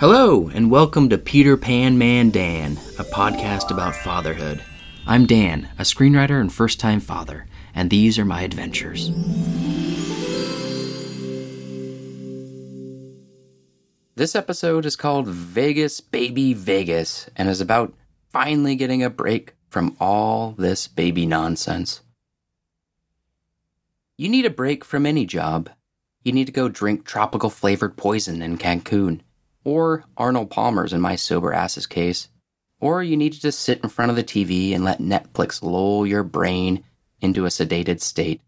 Hello, and welcome to Peter Pan Man Dan, a podcast about fatherhood. I'm Dan, a screenwriter and first time father, and these are my adventures. This episode is called Vegas Baby Vegas and is about finally getting a break from all this baby nonsense. You need a break from any job. You need to go drink tropical flavored poison in Cancun, or Arnold Palmer's in my sober ass's case, or you need to just sit in front of the TV and let Netflix lull your brain into a sedated state.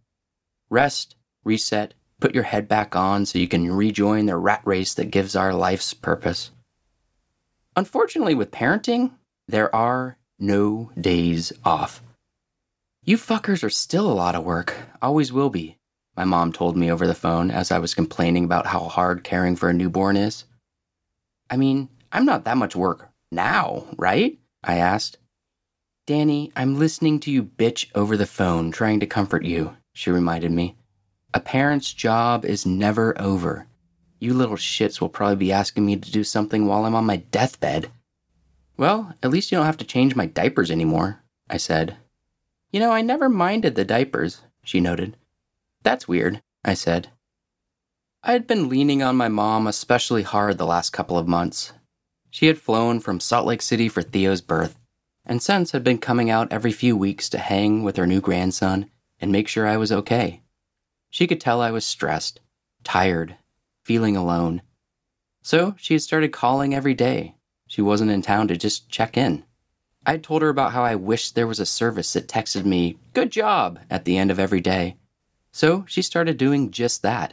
Rest, reset, put your head back on so you can rejoin the rat race that gives our life's purpose. Unfortunately, with parenting, there are no days off. You fuckers are still a lot of work, always will be, my mom told me over the phone as I was complaining about how hard caring for a newborn is. I mean, I'm not that much work now, right? I asked. Danny, I'm listening to you bitch over the phone trying to comfort you, she reminded me. A parent's job is never over. You little shits will probably be asking me to do something while I'm on my deathbed. Well, at least you don't have to change my diapers anymore, I said. You know, I never minded the diapers, she noted. That's weird, I said. I had been leaning on my mom especially hard the last couple of months. She had flown from Salt Lake City for Theo's birth, and since had been coming out every few weeks to hang with her new grandson and make sure I was okay. She could tell I was stressed, tired, feeling alone. So she had started calling every day. She wasn't in town to just check in. I had told her about how I wished there was a service that texted me, good job, at the end of every day. So she started doing just that.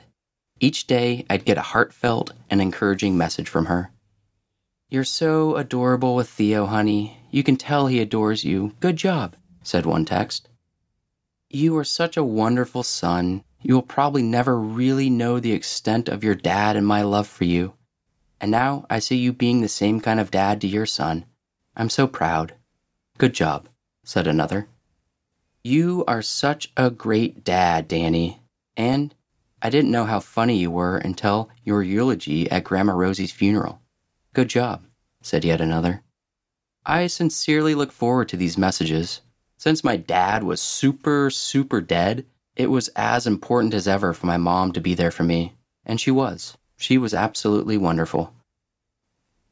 Each day, I'd get a heartfelt and encouraging message from her. You're so adorable with Theo, honey. You can tell he adores you. Good job, said one text. You are such a wonderful son. You will probably never really know the extent of your dad and my love for you. And now I see you being the same kind of dad to your son. I'm so proud. Good job, said another. You are such a great dad, Danny. And I didn't know how funny you were until your eulogy at Grandma Rosie's funeral. Good job, said yet another. I sincerely look forward to these messages. Since my dad was super, super dead, it was as important as ever for my mom to be there for me. And she was. She was absolutely wonderful.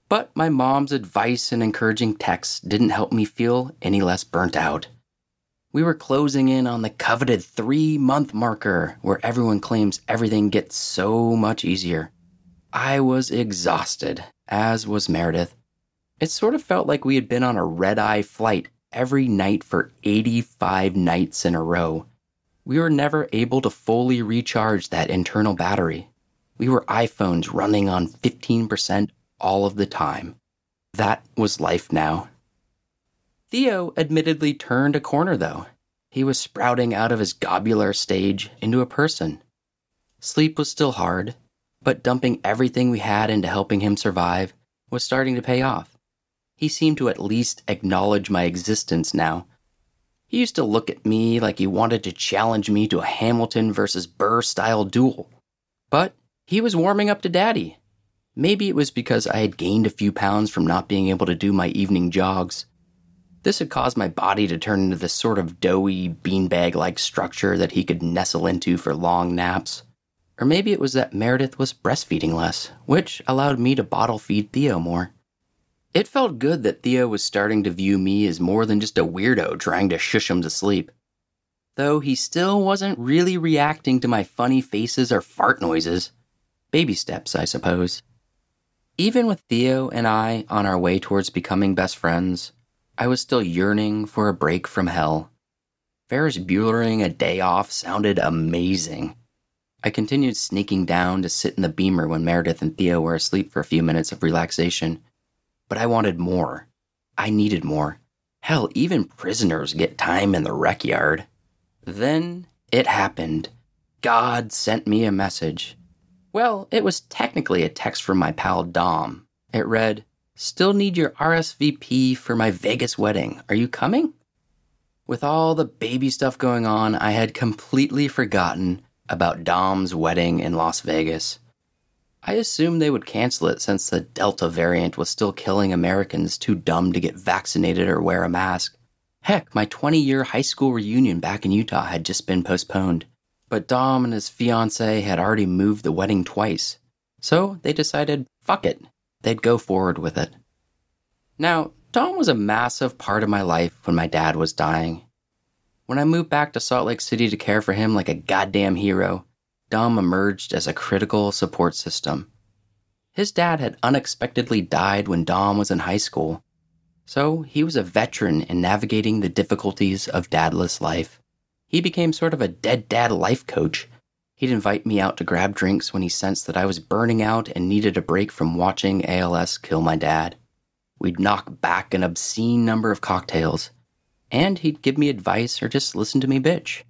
But my mom's advice and encouraging texts didn't help me feel any less burnt out. We were closing in on the coveted three month marker where everyone claims everything gets so much easier. I was exhausted, as was Meredith. It sort of felt like we had been on a red eye flight every night for 85 nights in a row. We were never able to fully recharge that internal battery. We were iPhones running on 15% all of the time. That was life now. Theo admittedly turned a corner, though. He was sprouting out of his globular stage into a person. Sleep was still hard, but dumping everything we had into helping him survive was starting to pay off. He seemed to at least acknowledge my existence now. He used to look at me like he wanted to challenge me to a Hamilton versus Burr style duel. But he was warming up to daddy, Maybe it was because I had gained a few pounds from not being able to do my evening jogs. This had caused my body to turn into this sort of doughy, beanbag like structure that he could nestle into for long naps. Or maybe it was that Meredith was breastfeeding less, which allowed me to bottle feed Theo more. It felt good that Theo was starting to view me as more than just a weirdo trying to shush him to sleep. Though he still wasn't really reacting to my funny faces or fart noises. Baby steps, I suppose. Even with Theo and I on our way towards becoming best friends, I was still yearning for a break from hell. Ferris Buellering a day off sounded amazing. I continued sneaking down to sit in the beamer when Meredith and Theo were asleep for a few minutes of relaxation. But I wanted more. I needed more. Hell, even prisoners get time in the rec yard. Then it happened. God sent me a message. Well, it was technically a text from my pal Dom. It read, Still need your RSVP for my Vegas wedding. Are you coming? With all the baby stuff going on, I had completely forgotten about Dom's wedding in Las Vegas. I assumed they would cancel it since the Delta variant was still killing Americans too dumb to get vaccinated or wear a mask. Heck, my 20 year high school reunion back in Utah had just been postponed. But Dom and his fiance had already moved the wedding twice. So they decided, fuck it, they'd go forward with it. Now, Dom was a massive part of my life when my dad was dying. When I moved back to Salt Lake City to care for him like a goddamn hero, Dom emerged as a critical support system. His dad had unexpectedly died when Dom was in high school, so he was a veteran in navigating the difficulties of dadless life. He became sort of a dead dad life coach. He'd invite me out to grab drinks when he sensed that I was burning out and needed a break from watching ALS kill my dad. We'd knock back an obscene number of cocktails, and he'd give me advice or just listen to me bitch.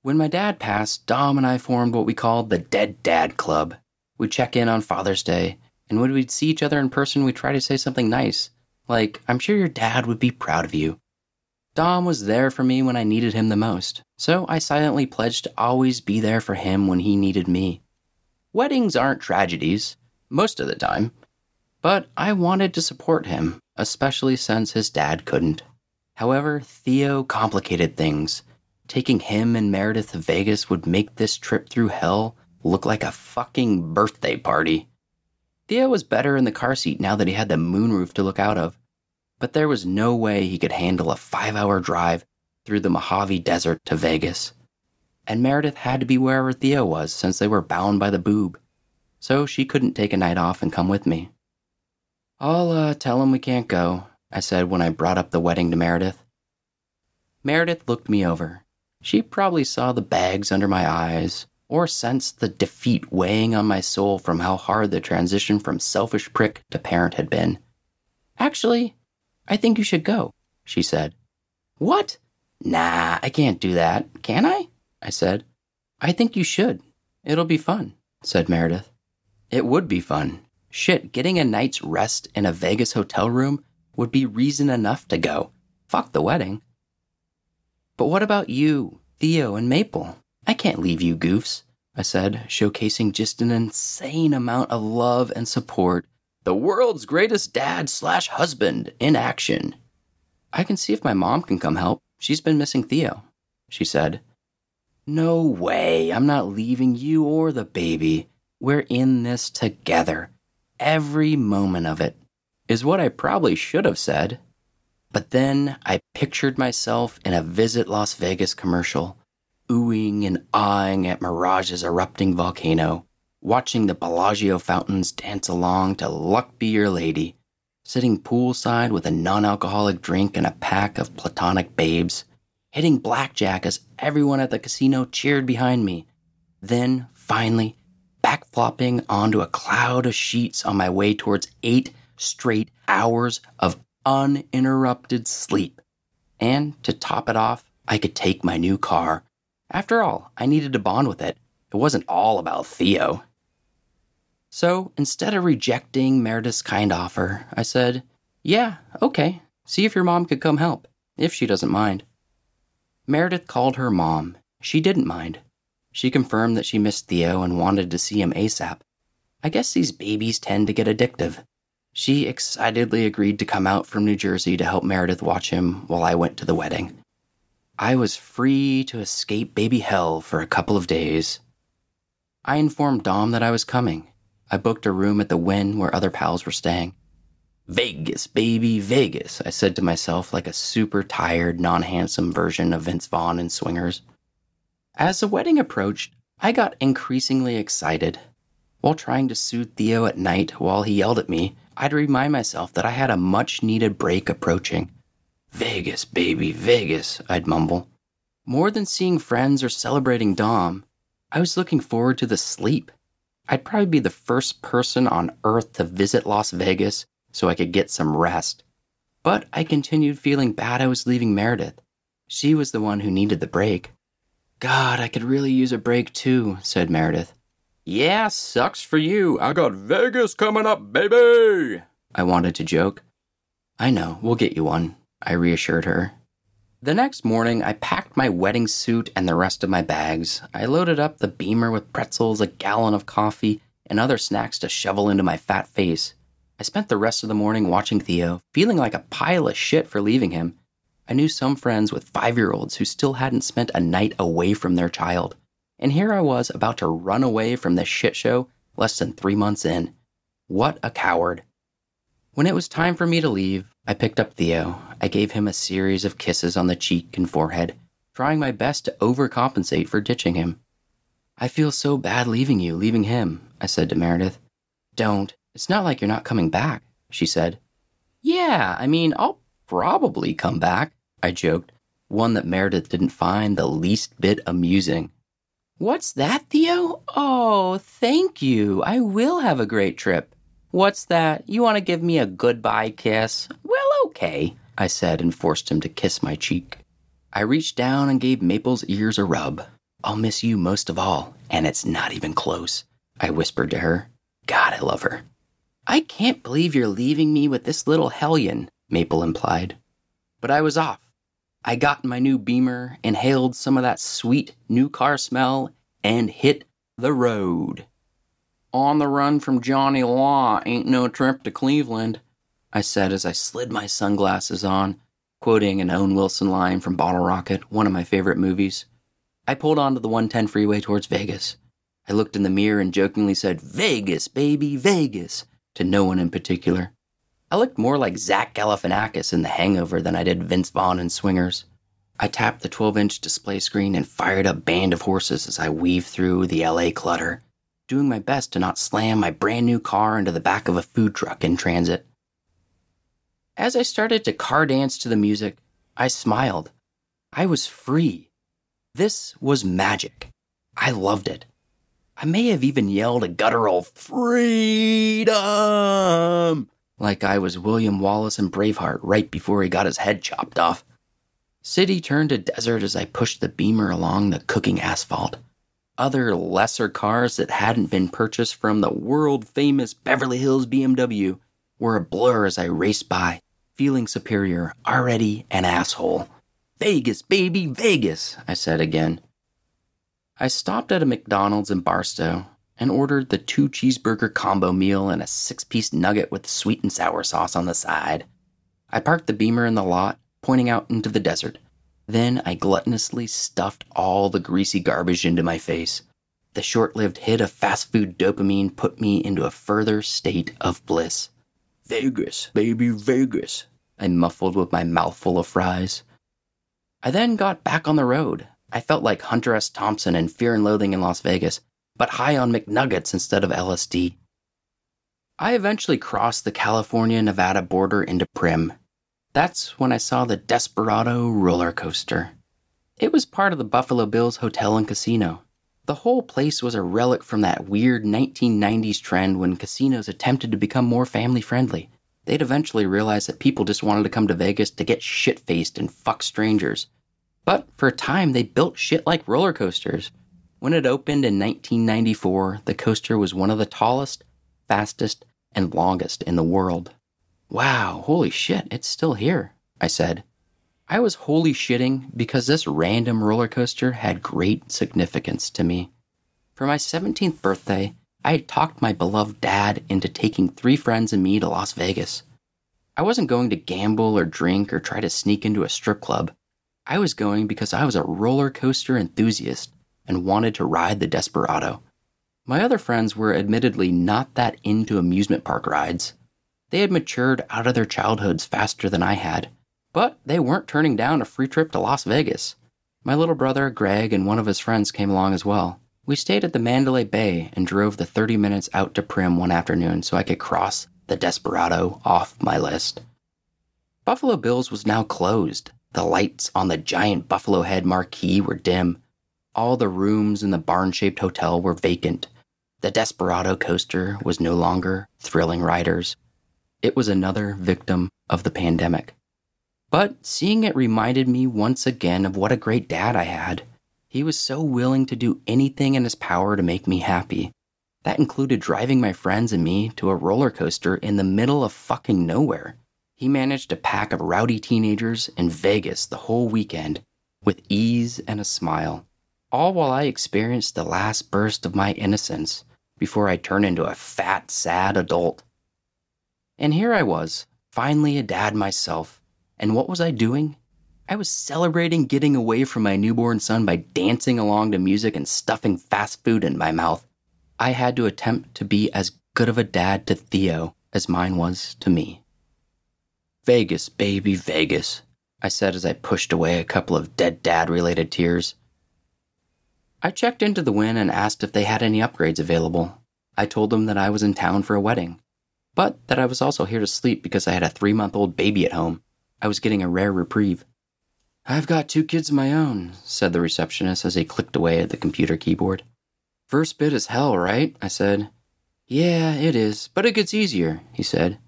When my dad passed, Dom and I formed what we called the Dead Dad Club. We'd check in on Father's Day, and when we'd see each other in person, we'd try to say something nice, like, I'm sure your dad would be proud of you. Dom was there for me when I needed him the most, so I silently pledged to always be there for him when he needed me. Weddings aren't tragedies, most of the time, but I wanted to support him, especially since his dad couldn't. However, Theo complicated things. Taking him and Meredith to Vegas would make this trip through hell look like a fucking birthday party. Theo was better in the car seat now that he had the moonroof to look out of, but there was no way he could handle a five hour drive through the Mojave Desert to Vegas. And Meredith had to be wherever Theo was since they were bound by the boob, so she couldn't take a night off and come with me. I'll uh, tell him we can't go, I said when I brought up the wedding to Meredith. Meredith looked me over. She probably saw the bags under my eyes, or sensed the defeat weighing on my soul from how hard the transition from selfish prick to parent had been. Actually, I think you should go, she said. What? Nah, I can't do that. Can I? I said. I think you should. It'll be fun, said Meredith. It would be fun. Shit, getting a night's rest in a Vegas hotel room would be reason enough to go. Fuck the wedding. But what about you, Theo, and Maple? I can't leave you goofs, I said, showcasing just an insane amount of love and support. The world's greatest dad slash husband in action. I can see if my mom can come help. She's been missing Theo, she said. No way, I'm not leaving you or the baby. We're in this together. Every moment of it is what I probably should have said. But then I pictured myself in a Visit Las Vegas commercial oohing and ahhing at Mirage's erupting volcano, watching the Bellagio fountains dance along to Luck Be Your Lady, sitting poolside with a non alcoholic drink and a pack of platonic babes, hitting blackjack as everyone at the casino cheered behind me, then, finally, backflopping onto a cloud of sheets on my way towards eight straight hours of uninterrupted sleep. And to top it off, I could take my new car after all, I needed to bond with it. It wasn't all about Theo. So instead of rejecting Meredith's kind offer, I said, Yeah, okay. See if your mom could come help, if she doesn't mind. Meredith called her mom. She didn't mind. She confirmed that she missed Theo and wanted to see him ASAP. I guess these babies tend to get addictive. She excitedly agreed to come out from New Jersey to help Meredith watch him while I went to the wedding. I was free to escape baby hell for a couple of days. I informed Dom that I was coming. I booked a room at the Wynn where other pals were staying. Vegas, baby, Vegas, I said to myself like a super tired, non handsome version of Vince Vaughn in Swingers. As the wedding approached, I got increasingly excited. While trying to soothe Theo at night while he yelled at me, I'd remind myself that I had a much needed break approaching. Vegas, baby, Vegas, I'd mumble. More than seeing friends or celebrating Dom, I was looking forward to the sleep. I'd probably be the first person on earth to visit Las Vegas so I could get some rest. But I continued feeling bad I was leaving Meredith. She was the one who needed the break. God, I could really use a break too, said Meredith. Yeah, sucks for you. I got Vegas coming up, baby! I wanted to joke. I know, we'll get you one, I reassured her. The next morning, I packed my wedding suit and the rest of my bags. I loaded up the beamer with pretzels, a gallon of coffee, and other snacks to shovel into my fat face. I spent the rest of the morning watching Theo, feeling like a pile of shit for leaving him. I knew some friends with five year olds who still hadn't spent a night away from their child. And here I was about to run away from this shit show less than three months in. What a coward. When it was time for me to leave, I picked up Theo. I gave him a series of kisses on the cheek and forehead, trying my best to overcompensate for ditching him. I feel so bad leaving you, leaving him, I said to Meredith. Don't. It's not like you're not coming back, she said. Yeah, I mean, I'll probably come back, I joked, one that Meredith didn't find the least bit amusing. What's that, Theo? Oh, thank you. I will have a great trip. What's that? You want to give me a goodbye kiss? Well, okay, I said and forced him to kiss my cheek. I reached down and gave Maple's ears a rub. I'll miss you most of all, and it's not even close, I whispered to her. God, I love her. I can't believe you're leaving me with this little hellion, Maple implied. But I was off. I got in my new Beamer, inhaled some of that sweet new car smell, and hit the road. On the run from Johnny Law ain't no trip to Cleveland, I said as I slid my sunglasses on, quoting an Owen Wilson line from Bottle Rocket, one of my favorite movies. I pulled onto the 110 freeway towards Vegas. I looked in the mirror and jokingly said, Vegas, baby, Vegas, to no one in particular. I looked more like Zach Galifianakis in The Hangover than I did Vince Vaughn in Swingers. I tapped the 12 inch display screen and fired up Band of Horses as I weaved through the LA clutter, doing my best to not slam my brand new car into the back of a food truck in transit. As I started to car dance to the music, I smiled. I was free. This was magic. I loved it. I may have even yelled a guttural freedom like I was William Wallace in Braveheart right before he got his head chopped off. City turned to desert as I pushed the beamer along the cooking asphalt. Other lesser cars that hadn't been purchased from the world famous Beverly Hills BMW were a blur as I raced by, feeling superior, already an asshole. Vegas, baby, Vegas, I said again. I stopped at a McDonald's in Barstow and ordered the two cheeseburger combo meal and a six piece nugget with sweet and sour sauce on the side. I parked the beamer in the lot, pointing out into the desert. Then I gluttonously stuffed all the greasy garbage into my face. The short lived hit of fast food dopamine put me into a further state of bliss. Vegas, baby, Vegas, I muffled with my mouth full of fries. I then got back on the road. I felt like Hunter S. Thompson in Fear and Loathing in Las Vegas, but high on McNuggets instead of LSD. I eventually crossed the California Nevada border into Primm. That's when I saw the Desperado roller coaster. It was part of the Buffalo Bills Hotel and Casino. The whole place was a relic from that weird 1990s trend when casinos attempted to become more family friendly. They'd eventually realized that people just wanted to come to Vegas to get shit faced and fuck strangers. But for a time, they built shit like roller coasters. When it opened in 1994, the coaster was one of the tallest, fastest, and longest in the world. Wow, holy shit, it's still here, I said. I was holy shitting because this random roller coaster had great significance to me. For my 17th birthday, I had talked my beloved dad into taking three friends and me to Las Vegas. I wasn't going to gamble or drink or try to sneak into a strip club. I was going because I was a roller coaster enthusiast and wanted to ride the Desperado. My other friends were admittedly not that into amusement park rides. They had matured out of their childhoods faster than I had, but they weren't turning down a free trip to Las Vegas. My little brother, Greg, and one of his friends came along as well. We stayed at the Mandalay Bay and drove the 30 minutes out to Primm one afternoon so I could cross the Desperado off my list. Buffalo Bills was now closed. The lights on the giant Buffalo Head marquee were dim, all the rooms in the barn shaped hotel were vacant. The Desperado coaster was no longer thrilling riders. It was another victim of the pandemic. But seeing it reminded me once again of what a great dad I had. He was so willing to do anything in his power to make me happy. That included driving my friends and me to a roller coaster in the middle of fucking nowhere. He managed a pack of rowdy teenagers in Vegas the whole weekend with ease and a smile all while I experienced the last burst of my innocence before I turn into a fat, sad adult. And here I was, finally a dad myself. And what was I doing? I was celebrating getting away from my newborn son by dancing along to music and stuffing fast food in my mouth. I had to attempt to be as good of a dad to Theo as mine was to me. Vegas, baby, Vegas, I said as I pushed away a couple of dead dad related tears. I checked into the Wynn and asked if they had any upgrades available. I told them that I was in town for a wedding, but that I was also here to sleep because I had a three month old baby at home. I was getting a rare reprieve. I've got two kids of my own, said the receptionist as he clicked away at the computer keyboard. First bit is hell, right? I said. Yeah, it is, but it gets easier, he said.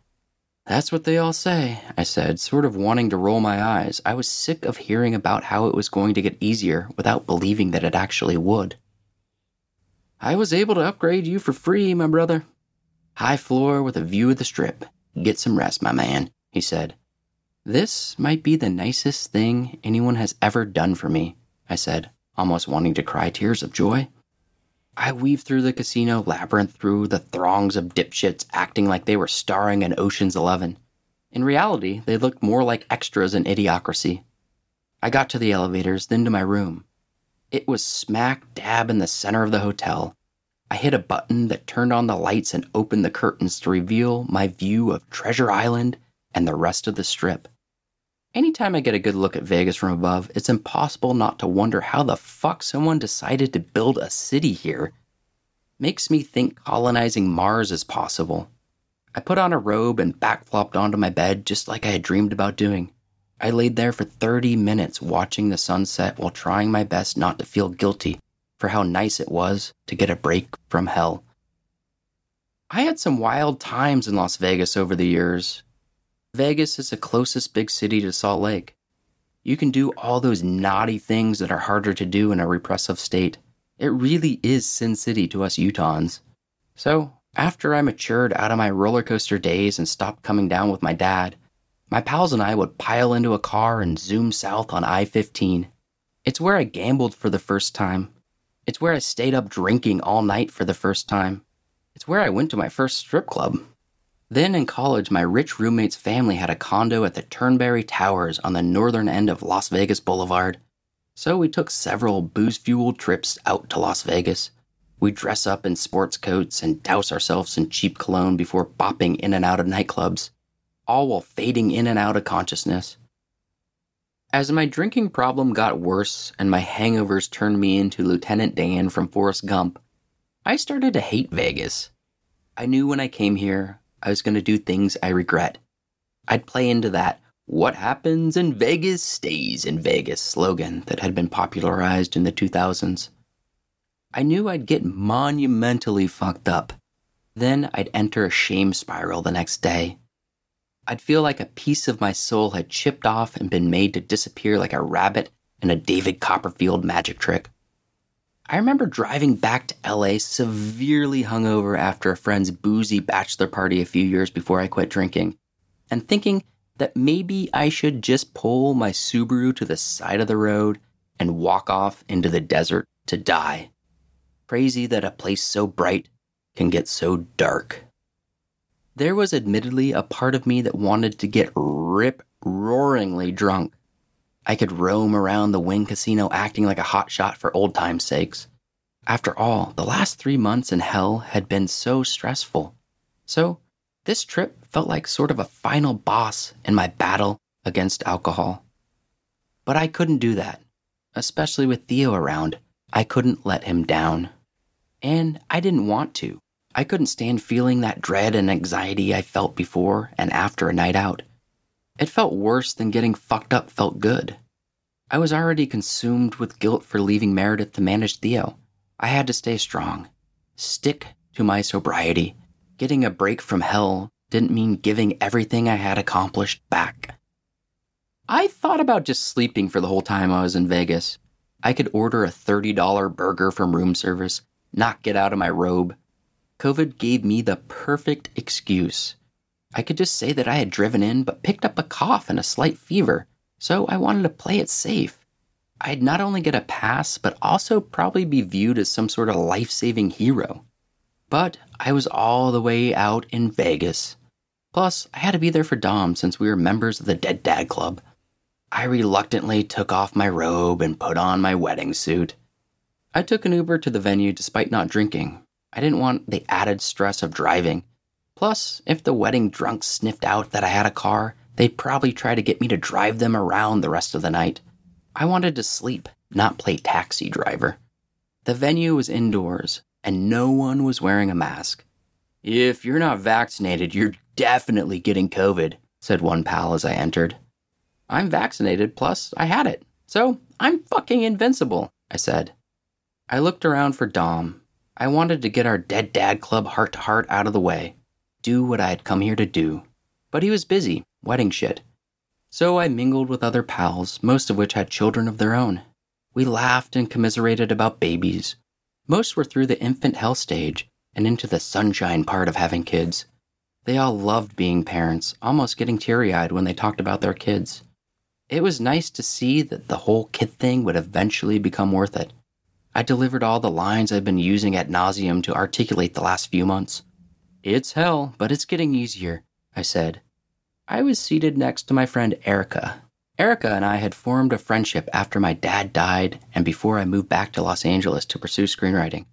That's what they all say, I said, sort of wanting to roll my eyes. I was sick of hearing about how it was going to get easier without believing that it actually would. I was able to upgrade you for free, my brother. High floor with a view of the strip. Get some rest, my man, he said. This might be the nicest thing anyone has ever done for me, I said, almost wanting to cry tears of joy. I weaved through the casino labyrinth through the throngs of dipshits acting like they were starring in Ocean's Eleven. In reality, they looked more like extras in Idiocracy. I got to the elevators, then to my room. It was smack dab in the center of the hotel. I hit a button that turned on the lights and opened the curtains to reveal my view of Treasure Island and the rest of the strip. Anytime I get a good look at Vegas from above, it's impossible not to wonder how the fuck someone decided to build a city here. Makes me think colonizing Mars is possible. I put on a robe and backflopped onto my bed just like I had dreamed about doing. I laid there for 30 minutes watching the sunset while trying my best not to feel guilty for how nice it was to get a break from hell. I had some wild times in Las Vegas over the years, Vegas is the closest big city to Salt Lake. You can do all those naughty things that are harder to do in a repressive state. It really is Sin City to us Utahns. So, after I matured out of my roller coaster days and stopped coming down with my dad, my pals and I would pile into a car and zoom south on I 15. It's where I gambled for the first time. It's where I stayed up drinking all night for the first time. It's where I went to my first strip club. Then in college, my rich roommate's family had a condo at the Turnberry Towers on the northern end of Las Vegas Boulevard. So we took several booze fueled trips out to Las Vegas. We'd dress up in sports coats and douse ourselves in cheap cologne before bopping in and out of nightclubs, all while fading in and out of consciousness. As my drinking problem got worse and my hangovers turned me into Lieutenant Dan from Forrest Gump, I started to hate Vegas. I knew when I came here I was going to do things I regret. I'd play into that what happens in Vegas stays in Vegas slogan that had been popularized in the 2000s. I knew I'd get monumentally fucked up. Then I'd enter a shame spiral the next day. I'd feel like a piece of my soul had chipped off and been made to disappear like a rabbit in a David Copperfield magic trick. I remember driving back to LA severely hungover after a friend's boozy bachelor party a few years before I quit drinking, and thinking that maybe I should just pull my Subaru to the side of the road and walk off into the desert to die. Crazy that a place so bright can get so dark. There was admittedly a part of me that wanted to get rip roaringly drunk I could roam around the Wynn Casino acting like a hotshot for old time's sakes. After all, the last three months in hell had been so stressful. So, this trip felt like sort of a final boss in my battle against alcohol. But I couldn't do that, especially with Theo around. I couldn't let him down. And I didn't want to. I couldn't stand feeling that dread and anxiety I felt before and after a night out. It felt worse than getting fucked up felt good. I was already consumed with guilt for leaving Meredith to manage Theo. I had to stay strong, stick to my sobriety. Getting a break from hell didn't mean giving everything I had accomplished back. I thought about just sleeping for the whole time I was in Vegas. I could order a $30 burger from room service, not get out of my robe. COVID gave me the perfect excuse. I could just say that I had driven in but picked up a cough and a slight fever, so I wanted to play it safe. I'd not only get a pass, but also probably be viewed as some sort of life saving hero. But I was all the way out in Vegas. Plus, I had to be there for Dom since we were members of the Dead Dad Club. I reluctantly took off my robe and put on my wedding suit. I took an Uber to the venue despite not drinking. I didn't want the added stress of driving. Plus, if the wedding drunks sniffed out that I had a car, they'd probably try to get me to drive them around the rest of the night. I wanted to sleep, not play taxi driver. The venue was indoors, and no one was wearing a mask. If you're not vaccinated, you're definitely getting COVID, said one pal as I entered. I'm vaccinated, plus I had it. So I'm fucking invincible, I said. I looked around for Dom. I wanted to get our Dead Dad Club heart to heart out of the way, do what I had come here to do. But he was busy, wedding shit. So I mingled with other pals, most of which had children of their own. We laughed and commiserated about babies. Most were through the infant hell stage and into the sunshine part of having kids. They all loved being parents, almost getting teary eyed when they talked about their kids. It was nice to see that the whole kid thing would eventually become worth it. I delivered all the lines I've been using at nauseum to articulate the last few months. It's hell, but it's getting easier, I said. I was seated next to my friend Erica. Erica and I had formed a friendship after my dad died and before I moved back to Los Angeles to pursue screenwriting.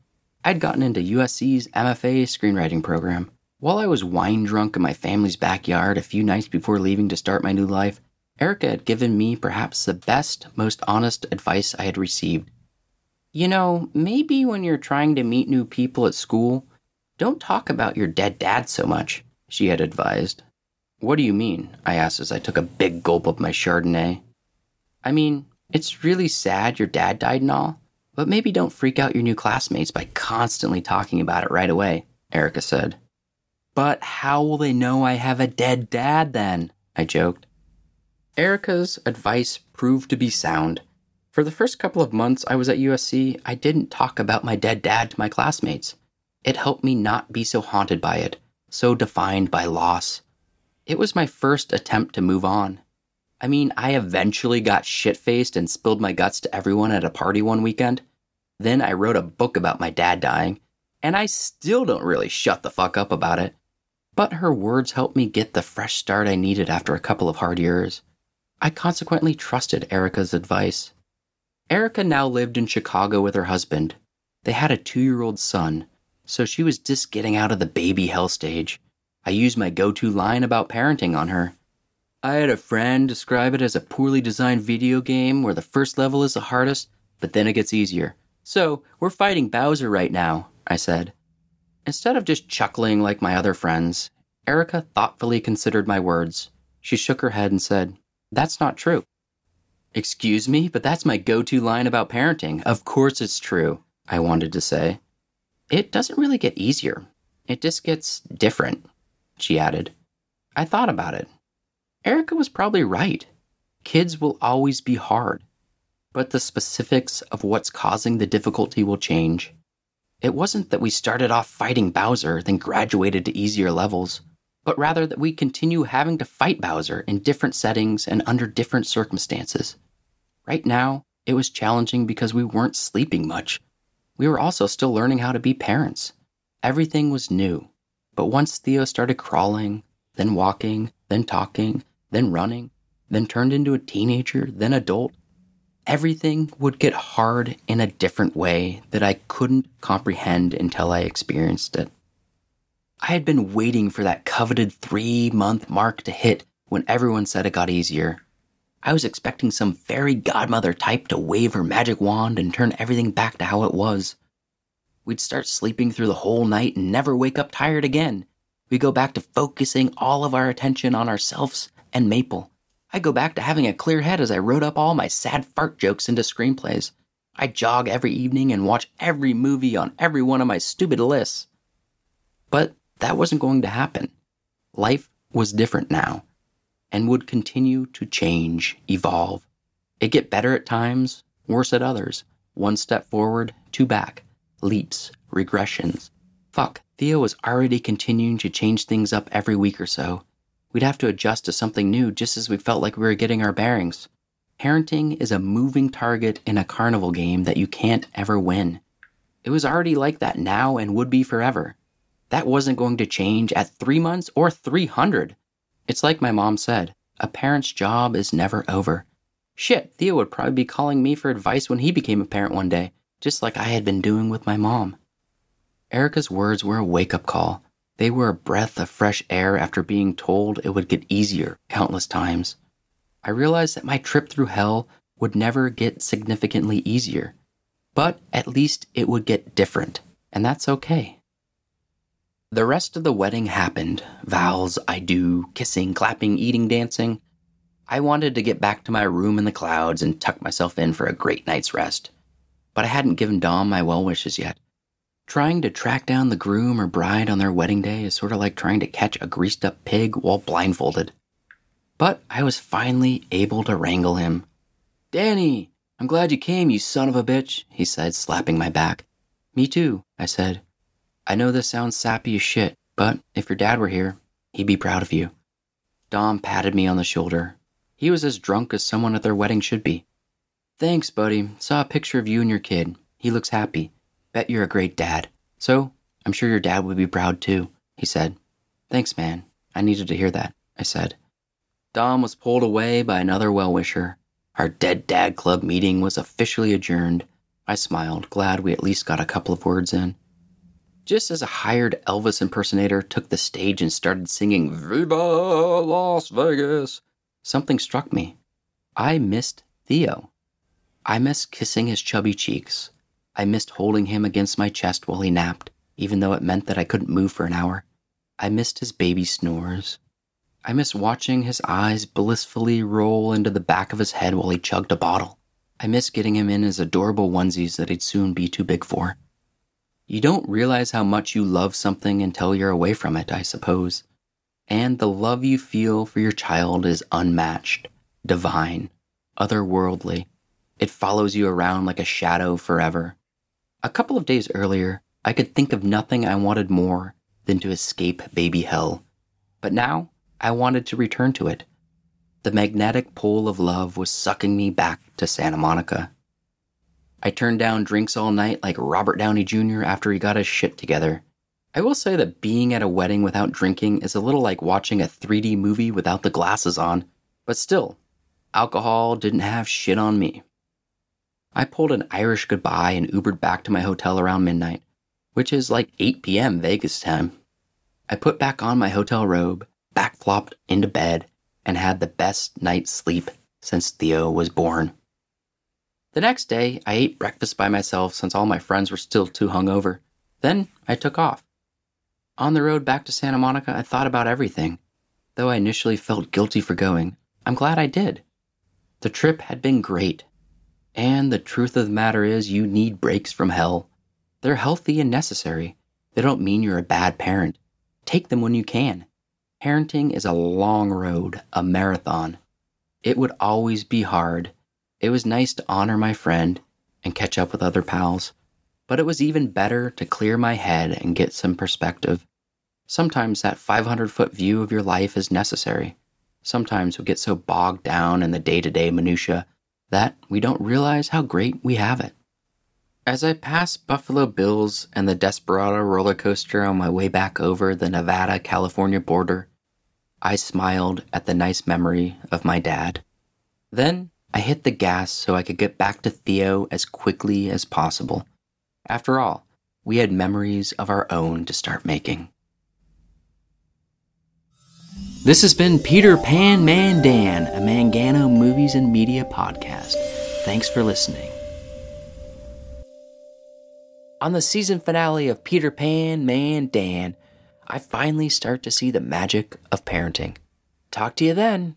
I'd gotten into USC's MFA screenwriting program. While I was wine drunk in my family's backyard a few nights before leaving to start my new life, Erica had given me perhaps the best, most honest advice I had received. You know, maybe when you're trying to meet new people at school, don't talk about your dead dad so much, she had advised. What do you mean? I asked as I took a big gulp of my Chardonnay. I mean, it's really sad your dad died and all, but maybe don't freak out your new classmates by constantly talking about it right away, Erica said. But how will they know I have a dead dad then? I joked. Erica's advice proved to be sound. For the first couple of months I was at USC, I didn't talk about my dead dad to my classmates. It helped me not be so haunted by it, so defined by loss. It was my first attempt to move on. I mean, I eventually got shit faced and spilled my guts to everyone at a party one weekend. Then I wrote a book about my dad dying, and I still don't really shut the fuck up about it. But her words helped me get the fresh start I needed after a couple of hard years. I consequently trusted Erica's advice. Erica now lived in Chicago with her husband. They had a two year old son, so she was just getting out of the baby hell stage. I used my go to line about parenting on her. I had a friend describe it as a poorly designed video game where the first level is the hardest, but then it gets easier. So, we're fighting Bowser right now, I said. Instead of just chuckling like my other friends, Erica thoughtfully considered my words. She shook her head and said, That's not true. Excuse me, but that's my go to line about parenting. Of course it's true, I wanted to say. It doesn't really get easier, it just gets different, she added. I thought about it. Erica was probably right. Kids will always be hard, but the specifics of what's causing the difficulty will change. It wasn't that we started off fighting Bowser, then graduated to easier levels, but rather that we continue having to fight Bowser in different settings and under different circumstances. Right now, it was challenging because we weren't sleeping much. We were also still learning how to be parents. Everything was new. But once Theo started crawling, then walking, then talking, then running, then turned into a teenager, then adult, everything would get hard in a different way that I couldn't comprehend until I experienced it. I had been waiting for that coveted three month mark to hit when everyone said it got easier. I was expecting some fairy godmother type to wave her magic wand and turn everything back to how it was. We'd start sleeping through the whole night and never wake up tired again. We go back to focusing all of our attention on ourselves and Maple. I go back to having a clear head as I wrote up all my sad fart jokes into screenplays. I jog every evening and watch every movie on every one of my stupid lists. But that wasn't going to happen. Life was different now and would continue to change, evolve. It get better at times, worse at others. One step forward, two back. Leaps, regressions. Fuck, Theo was already continuing to change things up every week or so. We'd have to adjust to something new just as we felt like we were getting our bearings. Parenting is a moving target in a carnival game that you can't ever win. It was already like that now and would be forever. That wasn't going to change at three months or 300. It's like my mom said a parent's job is never over. Shit, Theo would probably be calling me for advice when he became a parent one day, just like I had been doing with my mom. Erica's words were a wake up call. They were a breath of fresh air after being told it would get easier countless times. I realized that my trip through hell would never get significantly easier, but at least it would get different, and that's okay. The rest of the wedding happened vows, I do, kissing, clapping, eating, dancing. I wanted to get back to my room in the clouds and tuck myself in for a great night's rest. But I hadn't given Dom my well wishes yet. Trying to track down the groom or bride on their wedding day is sort of like trying to catch a greased up pig while blindfolded. But I was finally able to wrangle him. Danny, I'm glad you came, you son of a bitch, he said, slapping my back. Me too, I said. I know this sounds sappy as shit, but if your dad were here, he'd be proud of you. Dom patted me on the shoulder. He was as drunk as someone at their wedding should be. Thanks, buddy. Saw a picture of you and your kid. He looks happy. Bet you're a great dad. So, I'm sure your dad would be proud too, he said. Thanks, man. I needed to hear that, I said. Dom was pulled away by another well wisher. Our Dead Dad Club meeting was officially adjourned. I smiled, glad we at least got a couple of words in. Just as a hired Elvis impersonator took the stage and started singing Viva Las Vegas, something struck me. I missed Theo. I missed kissing his chubby cheeks. I missed holding him against my chest while he napped, even though it meant that I couldn't move for an hour. I missed his baby snores. I missed watching his eyes blissfully roll into the back of his head while he chugged a bottle. I missed getting him in his adorable onesies that he'd soon be too big for. You don't realize how much you love something until you're away from it, I suppose. And the love you feel for your child is unmatched, divine, otherworldly. It follows you around like a shadow forever. A couple of days earlier, I could think of nothing I wanted more than to escape baby hell. But now, I wanted to return to it. The magnetic pull of love was sucking me back to Santa Monica. I turned down drinks all night like Robert Downey Jr. after he got his shit together. I will say that being at a wedding without drinking is a little like watching a 3D movie without the glasses on, but still, alcohol didn't have shit on me. I pulled an Irish goodbye and Ubered back to my hotel around midnight, which is like 8 p.m. Vegas time. I put back on my hotel robe, back flopped into bed, and had the best night's sleep since Theo was born. The next day, I ate breakfast by myself since all my friends were still too hungover. Then I took off. On the road back to Santa Monica, I thought about everything. Though I initially felt guilty for going, I'm glad I did. The trip had been great. And the truth of the matter is, you need breaks from hell. They're healthy and necessary. They don't mean you're a bad parent. Take them when you can. Parenting is a long road, a marathon. It would always be hard it was nice to honor my friend and catch up with other pals, but it was even better to clear my head and get some perspective. Sometimes that 500 foot view of your life is necessary. Sometimes we get so bogged down in the day to day minutiae that we don't realize how great we have it. As I passed Buffalo Bills and the Desperado roller coaster on my way back over the Nevada California border, I smiled at the nice memory of my dad. Then I hit the gas so I could get back to Theo as quickly as possible. After all, we had memories of our own to start making. This has been Peter Pan Man Dan, a Mangano Movies and Media podcast. Thanks for listening. On the season finale of Peter Pan Man Dan, I finally start to see the magic of parenting. Talk to you then.